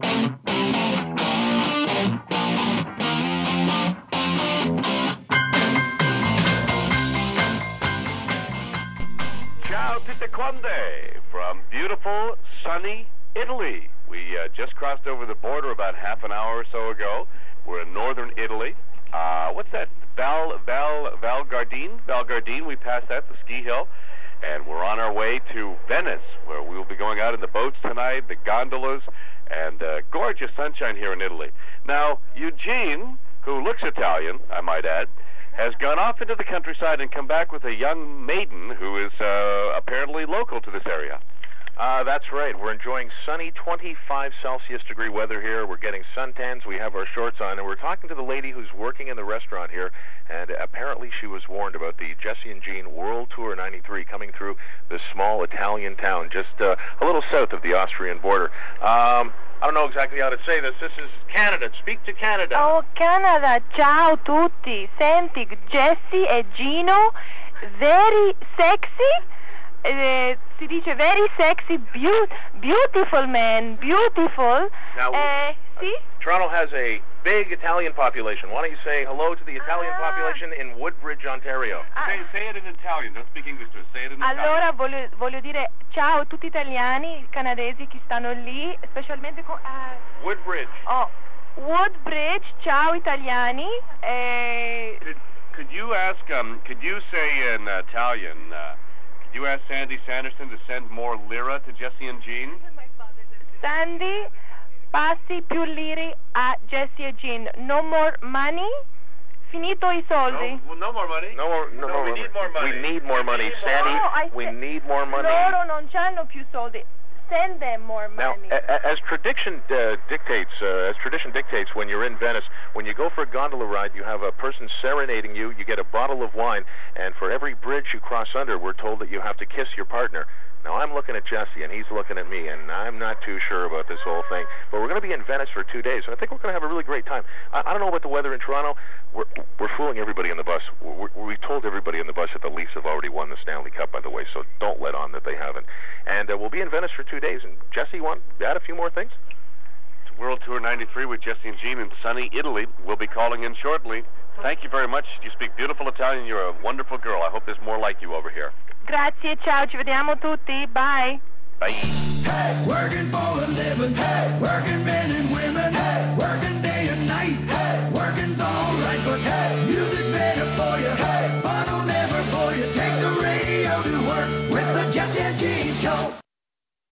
Ciao tutte quande from beautiful, sunny Italy. We uh, just crossed over the border about half an hour or so ago. We're in northern Italy. Uh, what's that? Val Val Val Gardena. Val Gardena. We passed that, the ski hill, and we're on our way to Venice, where we will be going out in the boats tonight, the gondolas, and uh, gorgeous sunshine here in Italy. Now, Eugene, who looks Italian, I might add, has gone off into the countryside and come back with a young maiden who is uh, apparently local to this area. Uh, that's right. We're enjoying sunny 25 Celsius degree weather here. We're getting suntans. We have our shorts on, and we're talking to the lady who's working in the restaurant here. And apparently, she was warned about the Jesse and Gene World Tour 93 coming through this small Italian town just uh, a little south of the Austrian border. Um, I don't know exactly how to say this. This is Canada. Speak to Canada. Oh Canada, ciao tutti. Senti, Jesse e Gino, very sexy. Eh, si dice very sexy, beau- beautiful man, beautiful. Now, Eh, sì? Toronto has a big Italian population. Why don't you say hello to the Italian Ah. population in Woodbridge, Ontario? Ah, Say, say it in Italian. Don't speak English to us. Say it in allora Italian. Allora voglio, voglio dire ciao a tutti gli italiani, canadesi che stanno lì, specialmente con... ah, Woodbridge. oh, Woodbridge, ciao italiani. Eh, Could, could you ask? Um, could you say in Italian? Uh, could you ask Sandy Sanderson to send more lira to Jesse and Gene? Sandy, passi più liri a Jesse e Gene. No more money? Finito i soldi? well, no more money. No, more, no, No, more we need more money. We need more money, Sandy. No, I we need more money. Loro non hanno più soldi. Send them more Now, money. a- as tradition uh, dictates, uh, as tradition dictates, when you're in Venice, when you go for a gondola ride, you have a person serenading you. You get a bottle of wine, and for every bridge you cross under, we're told that you have to kiss your partner. Now, I'm looking at Jesse, and he's looking at me, and I'm not too sure about this whole thing. But we're going to be in Venice for two days, and I think we're going to have a really great time. I, I don't know about the weather in Toronto. We're, we're fooling everybody in the bus. We're, we told everybody in the bus that the Leafs have already won the Stanley Cup, by the way, so don't let on that they haven't. And uh, we'll be in Venice for two days. And Jesse, want to add a few more things? World Tour 93 with Jesse and Gene in sunny Italy. We'll be calling in shortly. Thank you very much. You speak beautiful Italian. You're a wonderful girl. I hope there's more like you over here. Grazie, ciao, ci vediamo tutti. Bye. Bye. Hey, working for a living. Hey, working men and women. Hey, working